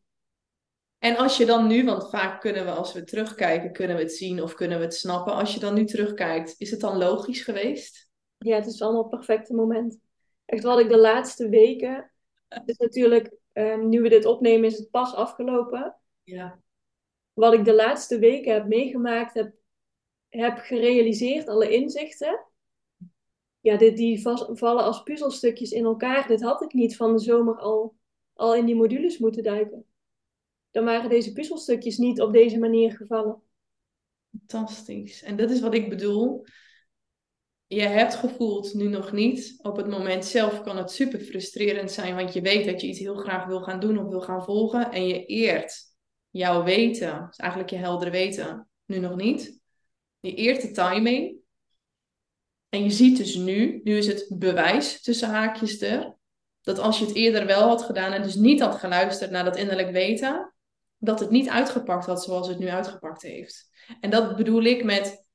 En als je dan nu, want vaak kunnen we als we terugkijken, kunnen we het zien of kunnen we het snappen. Als je dan nu terugkijkt, is het dan logisch geweest? Ja, het is allemaal het perfecte moment. Echt wat ik de laatste weken, dus natuurlijk, um, nu we dit opnemen, is het pas afgelopen. Ja. Wat ik de laatste weken heb meegemaakt, heb, heb gerealiseerd, alle inzichten. Ja, dit, die vallen als puzzelstukjes in elkaar. Dit had ik niet van de zomer al, al in die modules moeten duiken dan waren deze puzzelstukjes niet op deze manier gevallen. Fantastisch. En dat is wat ik bedoel. Je hebt gevoeld, nu nog niet. Op het moment zelf kan het super frustrerend zijn, want je weet dat je iets heel graag wil gaan doen of wil gaan volgen. En je eert jouw weten, dus eigenlijk je heldere weten, nu nog niet. Je eert de timing. En je ziet dus nu, nu is het bewijs tussen haakjes er, dat als je het eerder wel had gedaan en dus niet had geluisterd naar dat innerlijk weten, dat het niet uitgepakt had zoals het nu uitgepakt heeft. En dat bedoel ik met,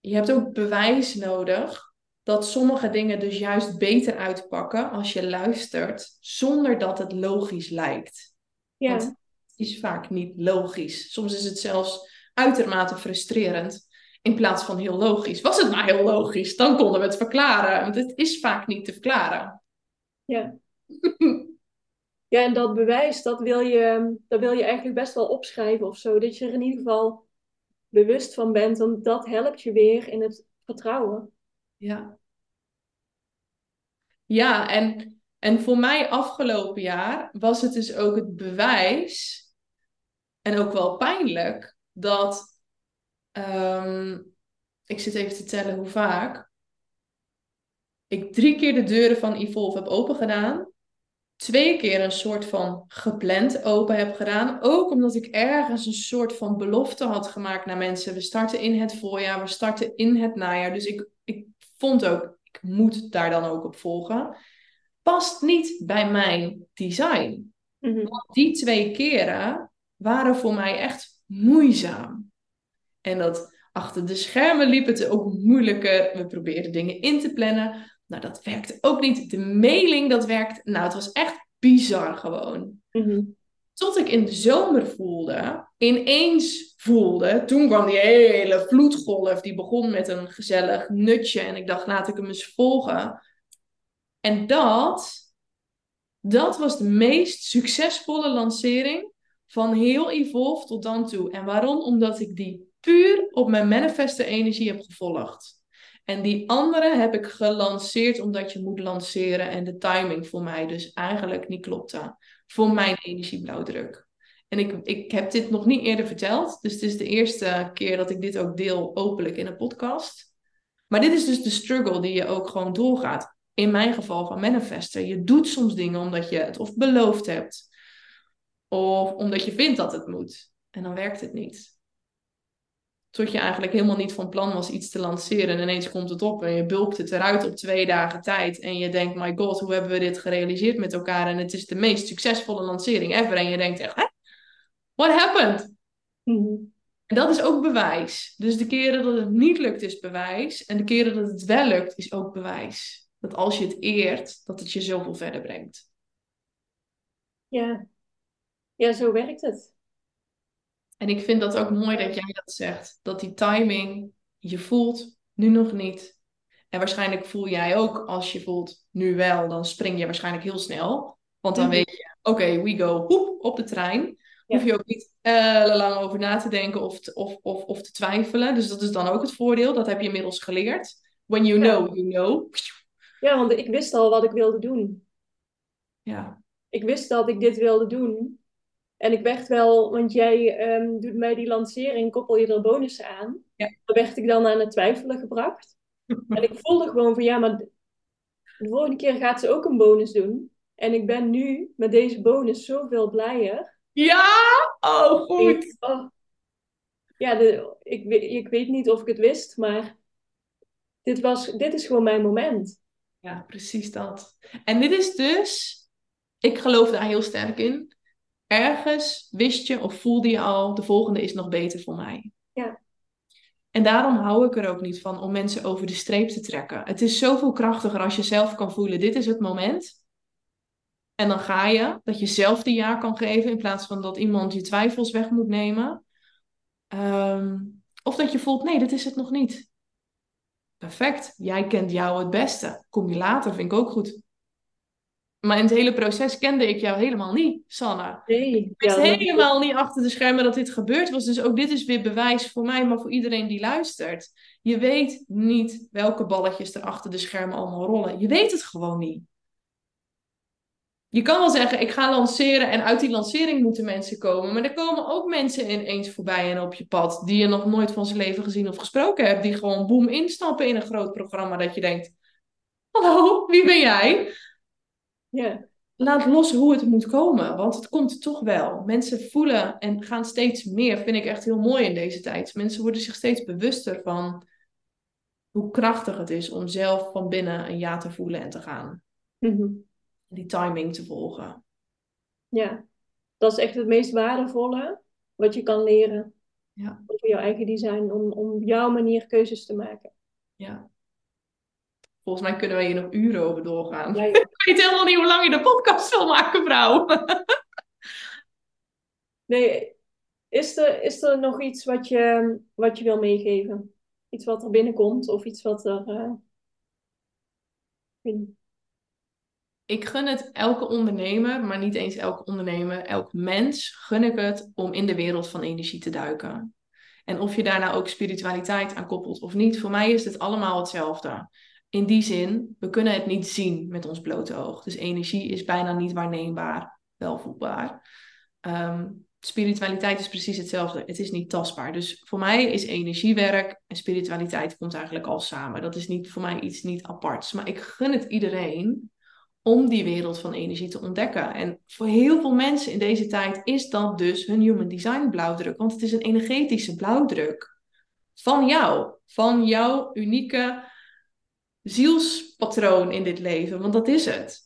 je hebt ook bewijs nodig dat sommige dingen dus juist beter uitpakken als je luistert, zonder dat het logisch lijkt. Ja. Want het is vaak niet logisch. Soms is het zelfs uitermate frustrerend in plaats van heel logisch. Was het maar heel logisch, dan konden we het verklaren. Want het is vaak niet te verklaren. Ja. Ja, en dat bewijs, dat wil je, dat wil je eigenlijk best wel opschrijven of zo. Dat je er in ieder geval bewust van bent. Want dat helpt je weer in het vertrouwen. Ja. Ja, en, en voor mij afgelopen jaar was het dus ook het bewijs, en ook wel pijnlijk, dat ehm, ik zit even te tellen hoe vaak, ik drie keer de deuren van Evolve heb opengedaan twee keer een soort van gepland open heb gedaan. Ook omdat ik ergens een soort van belofte had gemaakt naar mensen. We starten in het voorjaar, we starten in het najaar. Dus ik, ik vond ook, ik moet daar dan ook op volgen. Past niet bij mijn design. Mm Want die twee keren waren voor mij echt moeizaam. En dat achter de schermen liep het ook moeilijker. We probeerden dingen in te plannen. Nou, dat werkte ook niet. De mailing, dat werkt. Nou, het was echt bizar gewoon. Mhm. Tot ik in de zomer voelde, ineens voelde, toen kwam die hele vloedgolf, die begon met een gezellig nutje. En ik dacht, laat ik hem eens volgen. En dat, dat was de meest succesvolle lancering van heel Evolve tot dan toe. En waarom? Omdat ik die puur op mijn manifeste energie heb gevolgd. En die andere heb ik gelanceerd omdat je moet lanceren en de timing voor mij dus eigenlijk niet klopte. Voor mijn energieblauwdruk. En ik, ik heb dit nog niet eerder verteld. Dus het is de eerste keer dat ik dit ook deel openlijk in een podcast. Maar dit is dus de struggle die je ook gewoon doorgaat. In mijn geval van manifesten. Je doet soms dingen omdat je het of beloofd hebt. Of omdat je vindt dat het moet. En dan werkt het niet. Tot je eigenlijk helemaal niet van plan was iets te lanceren. En ineens komt het op en je bulkt het eruit op twee dagen tijd. En je denkt, my god, hoe hebben we dit gerealiseerd met elkaar? En het is de meest succesvolle lancering ever. En je denkt echt, hè? What happened? Mhm. En dat is ook bewijs. Dus de keren dat het niet lukt is bewijs. En de keren dat het wel lukt is ook bewijs. Dat als je het eert, dat het je zoveel verder brengt. Ja, ja zo werkt het. En ik vind dat ook mooi dat jij dat zegt. Dat die timing, je voelt nu nog niet. En waarschijnlijk voel jij ook als je voelt nu wel, dan spring je waarschijnlijk heel snel. Want dan mhm. weet je, oké, we go, hoep, op de trein. Hoef je ook niet uh, lang over na te denken of te, of, of, of te twijfelen. Dus dat is dan ook het voordeel. Dat heb je inmiddels geleerd. When you know, you know. Ja, want ik wist al wat ik wilde doen. Ja. Ik wist dat ik dit wilde doen. En ik werd wel, want jij um, doet mij die lancering, koppel je er bonussen aan. Ja. Daar werd ik dan aan het twijfelen gebracht. en ik voelde gewoon van ja, maar de volgende keer gaat ze ook een bonus doen. En ik ben nu met deze bonus zoveel blijer. Ja, oh goed. Ik, oh. Ja, de, ik, ik weet niet of ik het wist, maar dit, was, dit is gewoon mijn moment. Ja, precies dat. En dit is dus, ik geloof daar heel sterk in ergens wist je of voelde je al, de volgende is nog beter voor mij. Ja. En daarom hou ik er ook niet van om mensen over de streep te trekken. Het is zoveel krachtiger als je zelf kan voelen, dit is het moment. En dan ga je, dat je zelf die ja kan geven in plaats van dat iemand je twijfels weg moet nemen. Ehm, of dat je voelt, nee, dit is het nog niet. Perfect, jij kent jou het beste. Kom je later, vind ik ook goed. Maar in het hele proces kende ik jou helemaal niet, Sanna. Nee, ik wist helemaal niet achter de schermen dat dit gebeurd was. Dus ook dit is weer bewijs voor mij, maar voor iedereen die luistert. Je weet niet welke balletjes er achter de schermen allemaal rollen. Je weet het gewoon niet. Je kan wel zeggen, ik ga lanceren en uit die lancering moeten mensen komen. Maar er komen ook mensen ineens voorbij en op je pad die je nog nooit van zijn leven gezien of gesproken hebt. Die gewoon boem instappen in een groot programma dat je denkt, hallo, wie ben jij? Ja. Laat los hoe het moet komen, want het komt toch wel. Mensen voelen en gaan steeds meer, vind ik echt heel mooi in deze tijd. Mensen worden zich steeds bewuster van hoe krachtig het is om zelf van binnen een ja te voelen en te gaan. Mhm. Die timing te volgen. Ja, dat is echt het meest waardevolle wat je kan leren. Ja. Over jouw eigen design, om, om jouw manier keuzes te maken. Ja. Volgens mij kunnen we hier nog uren over doorgaan. Ja, ja. Ik weet helemaal niet hoe lang je de podcast wil maken, vrouw. Nee, is er, is er nog iets wat je, wat je wil meegeven? Iets wat er binnenkomt of iets wat er. eh, Ik gun het elke ondernemer, maar niet eens elke ondernemer, elk mens, gun ik het om in de wereld van energie te duiken. En of je daar nou ook spiritualiteit aan koppelt of niet, voor mij is het allemaal hetzelfde. In die zin, we kunnen het niet zien met ons blote oog. Dus energie is bijna niet waarneembaar, wel voelbaar. Ehm, spiritualiteit is precies hetzelfde. Het is niet tastbaar. Dus voor mij is energiewerk en spiritualiteit komt eigenlijk al samen. Dat is niet voor mij iets niet aparts. Maar ik gun het iedereen om die wereld van energie te ontdekken. En voor heel veel mensen in deze tijd is dat dus hun human design blauwdruk. Want het is een energetische blauwdruk van jou. Van jouw unieke zielspatroon in dit leven. Want dat is het.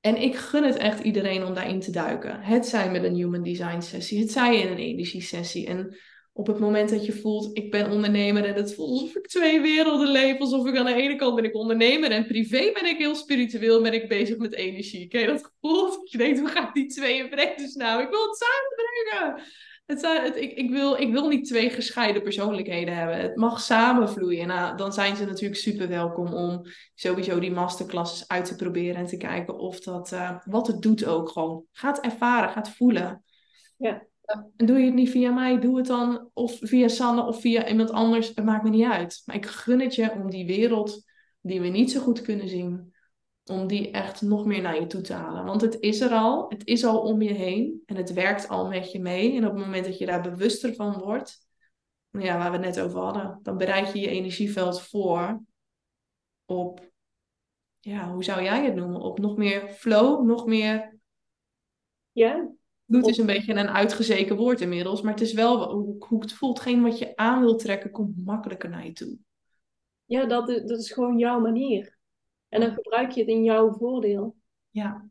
En ik gun het echt iedereen om daarin te duiken. Het zij met een human design sessie, het zij in een energiesessie. En op het moment dat je voelt, ik ben ondernemer en het voelt alsof ik twee werelden leef. Alsof ik aan de ene kant ben ik ondernemer en privé ben ik heel spiritueel, ben ik bezig met energie. Ken je dat gevoel? Je denkt, hoe gaat die twee in dus nou? Ik wil het samenbrengen. Het zijn, het, ik, ik, wil, ik wil niet twee gescheiden persoonlijkheden hebben. Het mag samenvloeien. Nou, dan zijn ze natuurlijk super welkom om sowieso die masterclasses uit te proberen en te kijken of dat, eh, wat het doet ook gewoon. Gaat ervaren, gaat voelen. Ja. En doe je het niet via mij, doe het dan of via Sanne of via iemand anders. Het maakt me niet uit. Maar ik gun het je om die wereld die we niet zo goed kunnen zien, om die echt nog meer naar je toe te halen. Want het is er al, het is al om je heen en het werkt al met je mee. En op het moment dat je daar bewuster van wordt, nou ja, waar we het net over hadden, dan bereid je je energieveld voor op, ja, hoe zou jij het noemen? Op nog meer flow, nog meer Ja, Bloed is een beetje een uitgezeken woord inmiddels, maar het is wel hoe, het voelt. Geen wat je aan wil trekken, komt makkelijker naar je toe. ja dat, is, dat is gewoon jouw manier. En dan gebruik je het in jouw voordeel. Ja,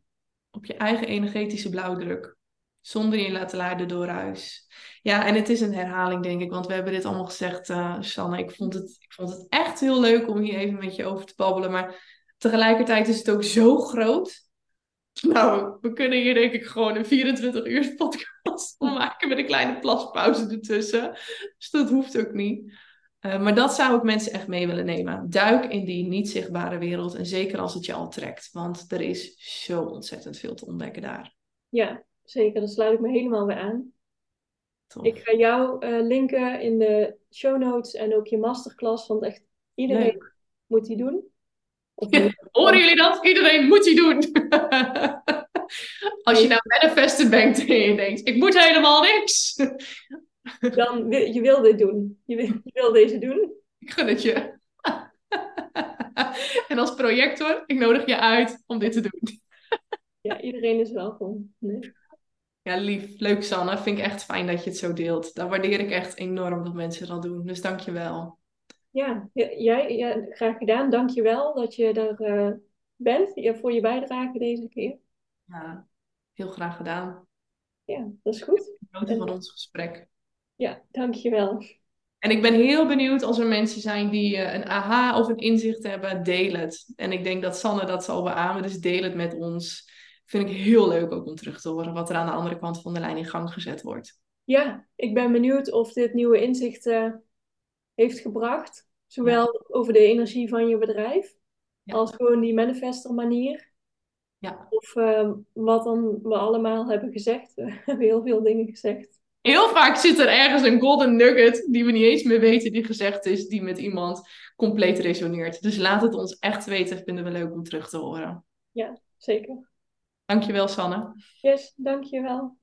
op je eigen energetische blauwdruk. Zonder je laten leiden door huis. Ja, en het is een herhaling, denk ik, want we hebben dit allemaal gezegd, uh, Sanne. Ik vond, het, ik vond het echt heel leuk om hier even met je over te babbelen, maar tegelijkertijd is het ook zo groot. Nou, we kunnen hier denk ik gewoon een 24 uur podcast van maken met een kleine plaspauze ertussen. Dus dat hoeft ook niet. Uh, maar dat zou ik mensen echt mee willen nemen. Duik in die niet zichtbare wereld en zeker als het je al trekt. Want er is zo ontzettend veel te ontdekken daar. Ja, zeker. Daar sluit ik me helemaal bij aan. Tof. Ik ga jou uh, linken in de show notes en ook je masterclass, want echt iedereen Leuk. moet die doen. Ja, horen jullie dat? Iedereen moet die doen. Als je nou manifesten bent en je denkt, ik moet helemaal niks. Dan wil je wil dit doen. Je wil, je wil deze doen. Ik gun het je. En als projector, ik nodig je uit om dit te doen. Ja, iedereen is welkom. Nee. Ja, lief. Leuk, Sanne. Vind ik echt fijn dat je het zo deelt. Dat waardeer ik echt enorm dat mensen dat doen. Dus dank je wel. Ja, jij, ja, graag gedaan. Dank je wel dat je er uh, bent voor je bijdrage deze keer. Ja, heel graag gedaan. Ja, dat is goed. Genoten van ons gesprek. Ja, dank je wel. En ik ben heel benieuwd als er mensen zijn die eh, een aha of een inzicht hebben, deel het. En ik denk dat Sanne dat zal beamen, dus deel het met ons. Vind ik heel leuk ook om terug te horen wat er aan de andere kant van de lijn in gang gezet wordt. Ja, ik ben benieuwd of dit nieuwe inzicht uh, heeft gebracht. Zowel over de energie van je bedrijf, als gewoon die manifester manier. Ja. Of uh, wat dan we allemaal hebben gezegd. We hebben heel veel dingen gezegd. Heel vaak zit er ergens een golden nugget die we niet eens meer weten die gezegd is, die met iemand compleet resoneert. Dus laat het ons echt weten, vinden we leuk om terug te horen. Ja, zeker. Dankjewel, Sanne. Yes, dankjewel.